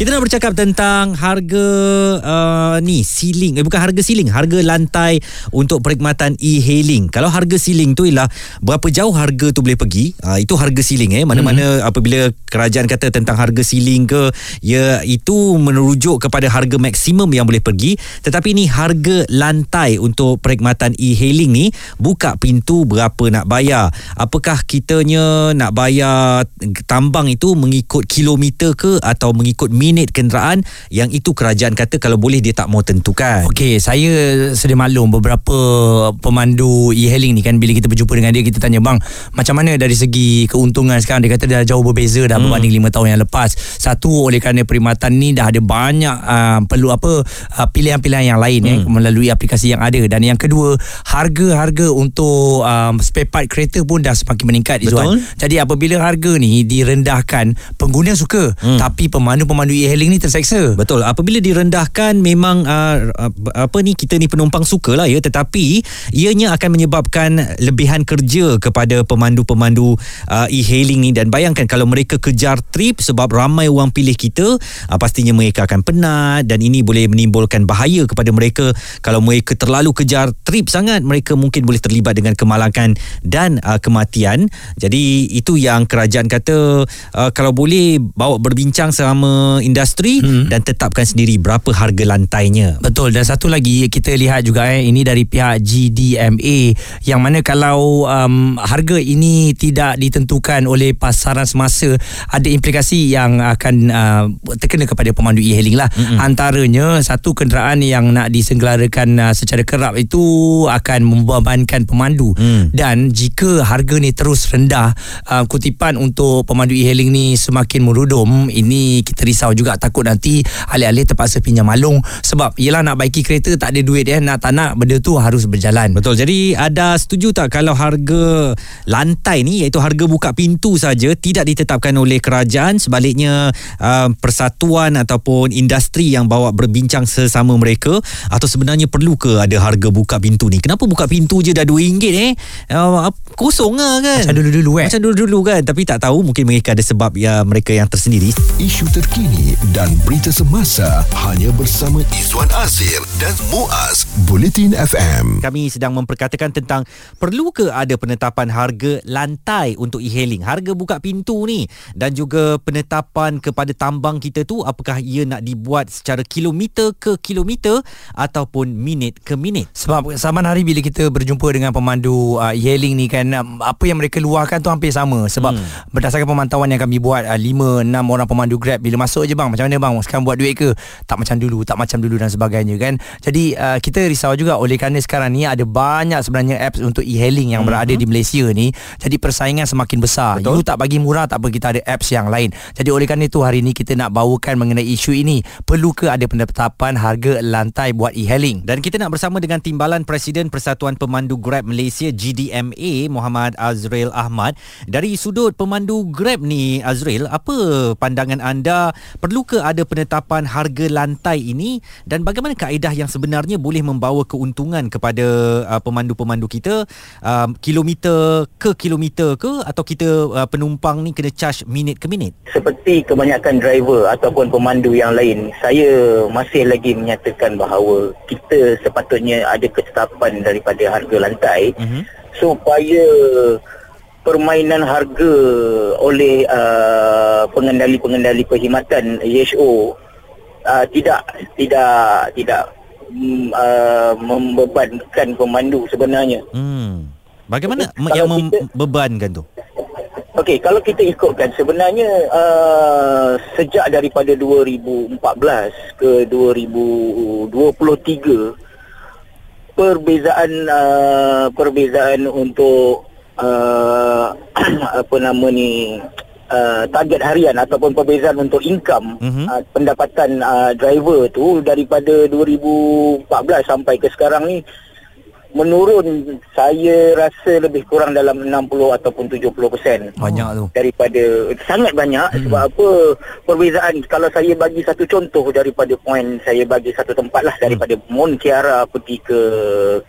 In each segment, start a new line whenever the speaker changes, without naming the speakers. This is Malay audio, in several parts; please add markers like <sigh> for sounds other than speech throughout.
Kita nak bercakap tentang harga uh, ni ceiling eh bukan harga ceiling harga lantai untuk perkhidmatan e-hailing. Kalau harga ceiling tu ialah berapa jauh harga tu boleh pergi, uh, itu harga ceiling eh. Mana-mana hmm. apabila kerajaan kata tentang harga ceiling ke ya itu merujuk kepada harga maksimum yang boleh pergi, tetapi ni harga lantai untuk perkhidmatan e-hailing ni buka pintu berapa nak bayar. Apakah kitanya nak bayar tambang itu mengikut kilometer ke atau mengikut minit kenderaan yang itu kerajaan kata kalau boleh dia tak mau tentukan.
Okey, saya sedia maklum beberapa pemandu e-hailing ni kan bila kita berjumpa dengan dia kita tanya bang macam mana dari segi keuntungan sekarang dia kata dah jauh berbeza dah hmm. berbanding 5 tahun yang lepas. Satu oleh kerana perkhidmatan ni dah ada banyak uh, perlu apa uh, pilihan-pilihan yang lain eh, hmm. eh melalui aplikasi yang ada dan yang kedua harga-harga untuk um, spare part kereta pun dah semakin meningkat Betul. Izzuan. Jadi apabila harga ni direndahkan pengguna suka hmm. tapi pemandu-pemandu e-hailing ni terseksa.
Betul. Apabila direndahkan memang uh, apa ni kita ni penumpang sukalah ya tetapi ianya akan menyebabkan lebihan kerja kepada pemandu-pemandu uh, e-hailing ni dan bayangkan kalau mereka kejar trip sebab ramai orang pilih kita uh, pastinya mereka akan penat dan ini boleh menimbulkan bahaya kepada mereka kalau mereka terlalu kejar trip sangat mereka mungkin boleh terlibat dengan kemalangan dan uh, kematian. Jadi itu yang kerajaan kata uh, kalau boleh bawa berbincang selama industri hmm. dan tetapkan sendiri berapa harga lantainya.
Betul dan satu lagi kita lihat juga eh ini dari pihak GDMA yang mana kalau um, harga ini tidak ditentukan oleh pasaran semasa ada implikasi yang akan uh, terkena kepada pemandu e-hailing lah. Hmm. Antaranya satu kenderaan yang nak disenggarakan uh, secara kerap itu akan membebankan pemandu hmm. dan jika harga ni terus rendah uh, kutipan untuk pemandu e-hailing ni semakin merudum ini kita risau juga. Takut nanti alih-alih terpaksa pinjam malung. Sebab ialah nak baiki kereta tak ada duit eh. Nak tak nak benda tu harus berjalan.
Betul. Jadi ada setuju tak kalau harga lantai ni iaitu harga buka pintu saja tidak ditetapkan oleh kerajaan? Sebaliknya uh, persatuan ataupun industri yang bawa berbincang sesama mereka atau sebenarnya perlu ke ada harga buka pintu ni? Kenapa buka pintu je dah RM2 eh? Uh, kosong lah kan?
Macam dulu-dulu eh.
Macam dulu-dulu kan? Tapi tak tahu mungkin mereka ada sebab ya mereka yang tersendiri.
Isu terkini dan berita semasa hanya bersama Izwan Azir dan Muaz Bulletin FM.
Kami sedang memperkatakan tentang perlu ke ada penetapan harga lantai untuk e-hailing, harga buka pintu ni dan juga penetapan kepada tambang kita tu apakah ia nak dibuat secara kilometer ke kilometer ataupun minit ke minit.
Sebab zaman hari bila kita berjumpa dengan pemandu uh, e-hailing ni kan um, apa yang mereka luahkan tu hampir sama sebab hmm. berdasarkan pemantauan yang kami buat uh, 5 6 orang pemandu Grab bila masuk je bang. Macam mana bang? Sekarang buat duit ke? Tak macam dulu tak macam dulu dan sebagainya kan? Jadi uh, kita risau juga. Oleh kerana sekarang ni ada banyak sebenarnya apps untuk e-hailing yang mm-hmm. berada di Malaysia ni. Jadi persaingan semakin besar. Betul. you tak bagi murah tak apa kita ada apps yang lain. Jadi oleh kerana itu hari ni kita nak bawakan mengenai isu ini. Perlu ke ada penetapan harga lantai buat e-hailing?
Dan kita nak bersama dengan timbalan Presiden Persatuan Pemandu Grab Malaysia GDMA Muhammad Azril Ahmad. Dari sudut pemandu Grab ni Azril apa pandangan anda perlu ke ada penetapan harga lantai ini? Dan bagaimana kaedah yang sebenarnya boleh membawa keuntungan kepada uh, pemandu-pemandu kita? Uh, kilometer ke kilometer ke? Atau kita uh, penumpang ni kena charge minit ke minit?
Seperti kebanyakan driver ataupun pemandu yang lain saya masih lagi menyatakan bahawa kita sepatutnya ada ketetapan daripada harga lantai. Uh-huh. supaya permainan harga oleh uh, pengendali-pengendali perkhidmatan EHO uh, tidak tidak tidak um, uh, membebankan pemandu sebenarnya.
Hmm. Bagaimana okay, yang membebankan tu?
Okey, kalau kita ikutkan sebenarnya uh, sejak daripada 2014 ke 2023 perbezaan uh, perbezaan untuk uh, <clears throat> apa nama ni uh, target harian ataupun perbezaan untuk income uh-huh. uh, pendapatan uh, driver tu daripada 2014 sampai ke sekarang ni menurun saya rasa lebih kurang dalam 60 ataupun 70%
Banyak tu.
daripada sangat banyak hmm. sebab apa perbezaan kalau saya bagi satu contoh daripada poin saya bagi satu tempat lah daripada hmm. Mon Kiara pergi ke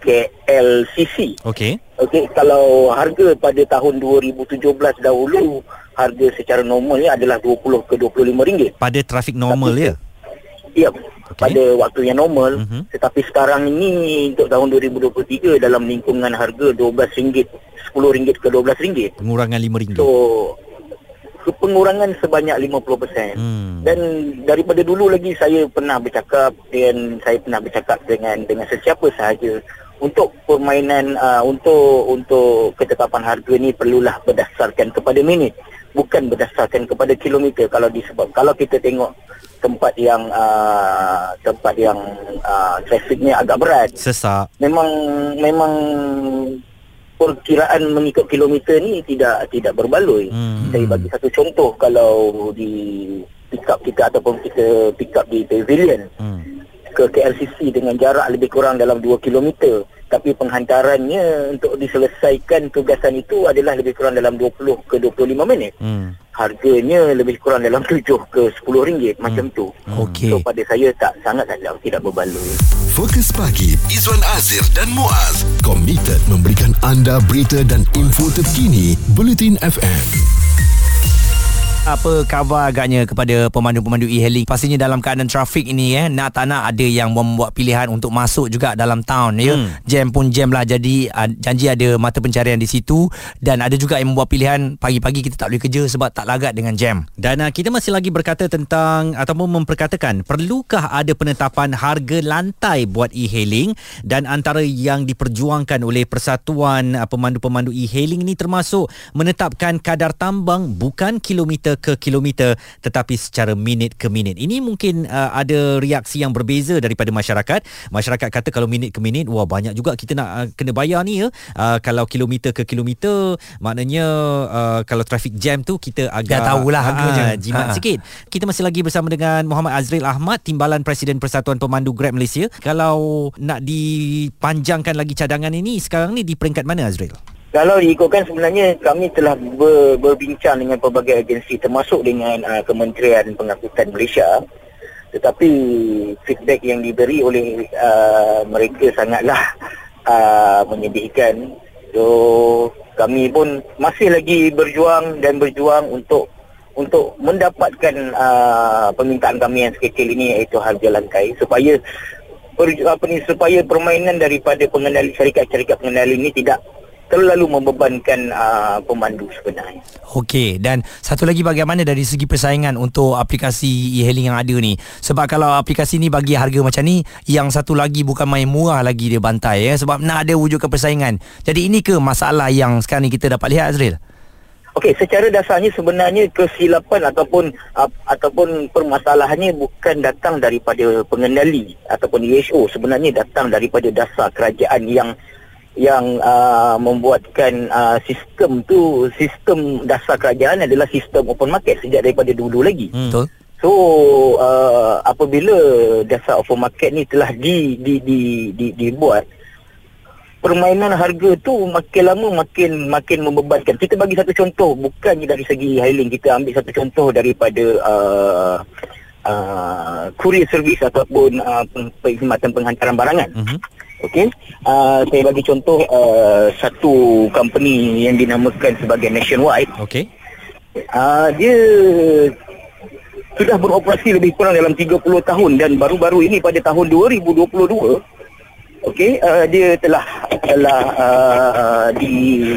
KLCC
Okey.
Okey, kalau harga pada tahun 2017 dahulu harga secara normal ni adalah 20 ke 25 ringgit.
Pada trafik normal
Tapi-
ya.
Ya, okay. pada waktu yang normal. Mm-hmm. Tetapi sekarang ini untuk tahun 2023 dalam lingkungan harga RM12, RM10 ke RM12.
Pengurangan RM5.
So pengurangan sebanyak 50%.
Hmm.
Dan daripada dulu lagi saya pernah bercakap dan saya pernah bercakap dengan dengan sesiapa sahaja untuk permainan uh, untuk untuk ketetapan harga ni perlulah berdasarkan kepada minit bukan berdasarkan kepada kilometer kalau disebab kalau kita tengok tempat yang uh, tempat yang uh, trafiknya agak berat
Sesak.
memang memang perkiraan mengikut kilometer ni tidak tidak berbaloi.
Hmm.
Saya bagi satu contoh kalau di pick up kita ataupun kita pick up di pavilion
Hmm.
Ke KLCC dengan jarak lebih kurang dalam 2 kilometer tapi penghantarannya untuk diselesaikan tugasan itu adalah lebih kurang dalam 20 ke 25 minit.
Hmm.
Harganya lebih kurang dalam 7 ke 10 ringgit macam tu.
Okey.
So pada saya tak sangat tidak tidak berbaloi.
Fokus pagi Izwan Azir dan Muaz komited memberikan anda berita dan info terkini Bulletin FM.
Apa khabar agaknya kepada pemandu-pemandu e-hailing? Pastinya dalam keadaan trafik ini eh Nak tak nak ada yang membuat pilihan untuk masuk juga dalam town ya.
Hmm.
Jam pun jam lah. Jadi uh, janji ada mata pencarian di situ Dan ada juga yang membuat pilihan Pagi-pagi kita tak boleh kerja sebab tak lagat dengan jam.
Dan uh, kita masih lagi berkata tentang ataupun memperkatakan perlukah ada penetapan harga lantai buat e-hailing dan antara yang diperjuangkan oleh Persatuan uh, Pemandu-Pemandu E-hailing ini termasuk menetapkan kadar tambang bukan kilometer ke kilometer tetapi secara minit ke minit. Ini mungkin uh, ada reaksi yang berbeza daripada masyarakat. Masyarakat kata kalau minit ke minit wah banyak juga kita nak uh, kena bayar ni ya. Uh, kalau kilometer ke kilometer maknanya uh, kalau traffic jam tu kita agak
Dah tahulah harganya.
Ah, jimat
Ha.
sikit. Kita masih lagi bersama dengan Muhammad Azril Ahmad, Timbalan Presiden Persatuan Pemandu Grab Malaysia. Kalau nak dipanjangkan lagi cadangan ini, sekarang ni di peringkat mana Azril?
Kalau diikutkan sebenarnya kami telah ber, berbincang dengan pelbagai agensi termasuk dengan uh, Kementerian Pengangkutan Malaysia. Tetapi feedback yang diberi oleh uh, mereka sangatlah <laughs> uh, menyedihkan. So kami pun masih lagi berjuang dan berjuang untuk untuk mendapatkan uh, permintaan kami yang sekecil ini iaitu harga lantai. Supaya per, apa ni supaya permainan daripada pengendali syarikat-syarikat pengendali ini tidak terlalu membebankan uh, pemandu sebenarnya.
Okey dan satu lagi bagaimana dari segi persaingan untuk aplikasi e-hailing yang ada ni? Sebab kalau aplikasi ni bagi harga macam ni yang satu lagi bukan main murah lagi dia bantai ya? Sebab nak ada wujud persaingan jadi ini ke masalah yang sekarang ni kita dapat lihat Azril?
Okey, secara dasarnya sebenarnya kesilapan ataupun uh, ataupun permasalahannya bukan datang daripada pengendali ataupun EHO sebenarnya datang daripada dasar kerajaan yang yang uh, membuatkan uh, sistem tu sistem dasar kerajaan adalah sistem open market sejak daripada dulu lagi.
Hmm.
betul
So uh, apabila dasar open market ni telah di di di, di dibuat permainan harga tu makin lama makin makin membebankan. Kita bagi satu contoh bukannya dari segi hailing kita ambil satu contoh daripada uh, uh, courier service ataupun uh, perkhidmatan penghantaran barangan.
Mhm.
Okey. Uh, saya bagi contoh uh, satu company yang dinamakan sebagai Nationwide
Okey.
Uh, dia sudah beroperasi lebih kurang dalam 30 tahun dan baru-baru ini pada tahun 2022 okey uh, dia telah telah uh, di,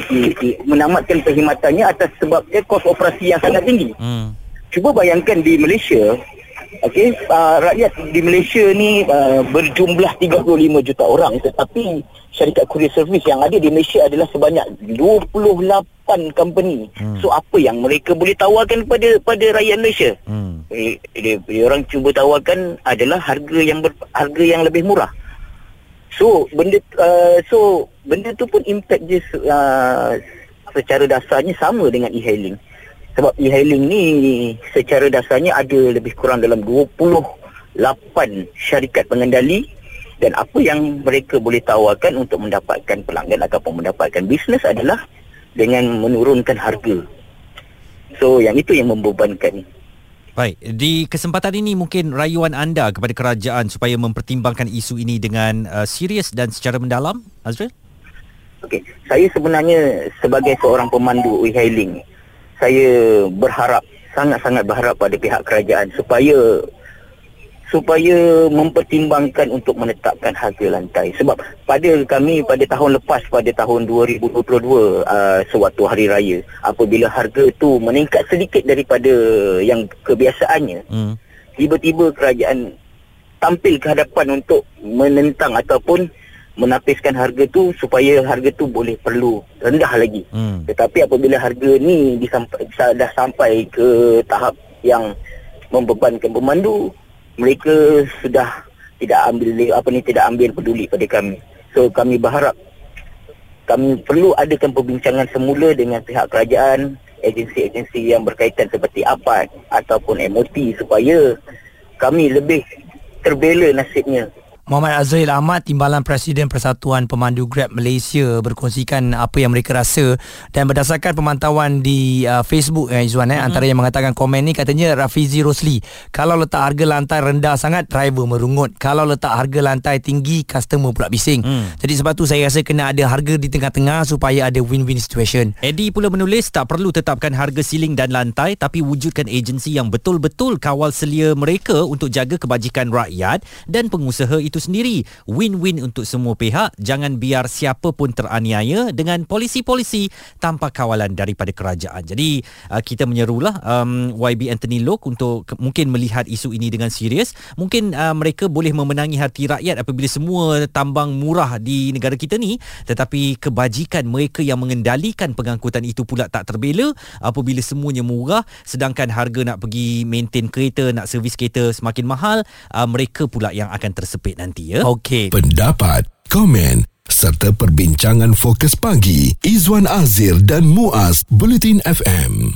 di, di menamatkan perkhidmatannya atas sebabnya kos operasi yang sangat tinggi.
Hmm.
Cuba bayangkan di Malaysia okey uh, rakyat di Malaysia ni uh, berjumlah 35 juta orang tetapi syarikat courier service yang ada di Malaysia adalah sebanyak 28 company. Hmm. So apa yang mereka boleh tawarkan kepada pada rakyat Malaysia?
Hmm.
Eh, dia, dia orang cuba tawarkan adalah harga yang ber, harga yang lebih murah. So benda uh, so benda tu pun impact dia uh, secara dasarnya sama dengan e-hailing. Sebab e-hailing ni secara dasarnya ada lebih kurang dalam 28 syarikat pengendali dan apa yang mereka boleh tawarkan untuk mendapatkan pelanggan ataupun mendapatkan bisnes adalah dengan menurunkan harga. So yang itu yang membebankan.
Baik, di kesempatan ini mungkin rayuan anda kepada kerajaan supaya mempertimbangkan isu ini dengan uh, serius dan secara mendalam, Azril?
Okey, saya sebenarnya sebagai seorang pemandu e-hailing, saya berharap sangat-sangat berharap pada pihak kerajaan supaya supaya mempertimbangkan untuk menetapkan harga lantai sebab pada kami pada tahun lepas pada tahun 2022 uh, sewaktu hari raya apabila harga tu meningkat sedikit daripada yang kebiasaannya hmm. tiba-tiba kerajaan tampil ke hadapan untuk menentang ataupun menapiskan harga tu supaya harga tu boleh perlu rendah lagi hmm. tetapi apabila harga ni disampai, dah sampai ke tahap yang membebankan pemandu mereka sudah tidak ambil apa ni tidak ambil peduli pada kami. So kami berharap kami perlu adakan perbincangan semula dengan pihak kerajaan, agensi-agensi yang berkaitan seperti APAT ataupun MOT supaya kami lebih terbela nasibnya
Muhammad Azrael Ahmad Timbalan Presiden Persatuan Pemandu Grab Malaysia berkongsikan apa yang mereka rasa dan berdasarkan pemantauan di uh, Facebook eh, Izzuan eh, mm-hmm. antara yang mengatakan komen ni katanya Rafizi Rosli kalau letak harga lantai rendah sangat driver merungut kalau letak harga lantai tinggi customer pula bising mm. jadi sebab tu saya rasa kena ada harga di tengah-tengah supaya ada win-win situation
Eddie pula menulis tak perlu tetapkan harga siling dan lantai tapi wujudkan agensi yang betul-betul kawal selia mereka untuk jaga kebajikan rakyat dan pengusaha itu itu sendiri. Win-win untuk semua pihak. Jangan biar siapa pun teraniaya dengan polisi-polisi tanpa kawalan daripada kerajaan. Jadi uh, kita menyerulah um, YB Anthony Lok untuk ke- mungkin melihat isu ini dengan serius. Mungkin uh, mereka boleh memenangi hati rakyat apabila semua tambang murah di negara kita ni tetapi kebajikan mereka yang mengendalikan pengangkutan itu pula tak terbela apabila semuanya murah sedangkan harga nak pergi maintain kereta nak servis kereta semakin mahal uh, mereka pula yang akan tersepit nanti ya.
Okey.
Pendapat, komen serta perbincangan fokus pagi Izwan Azir dan Muaz Bulletin FM.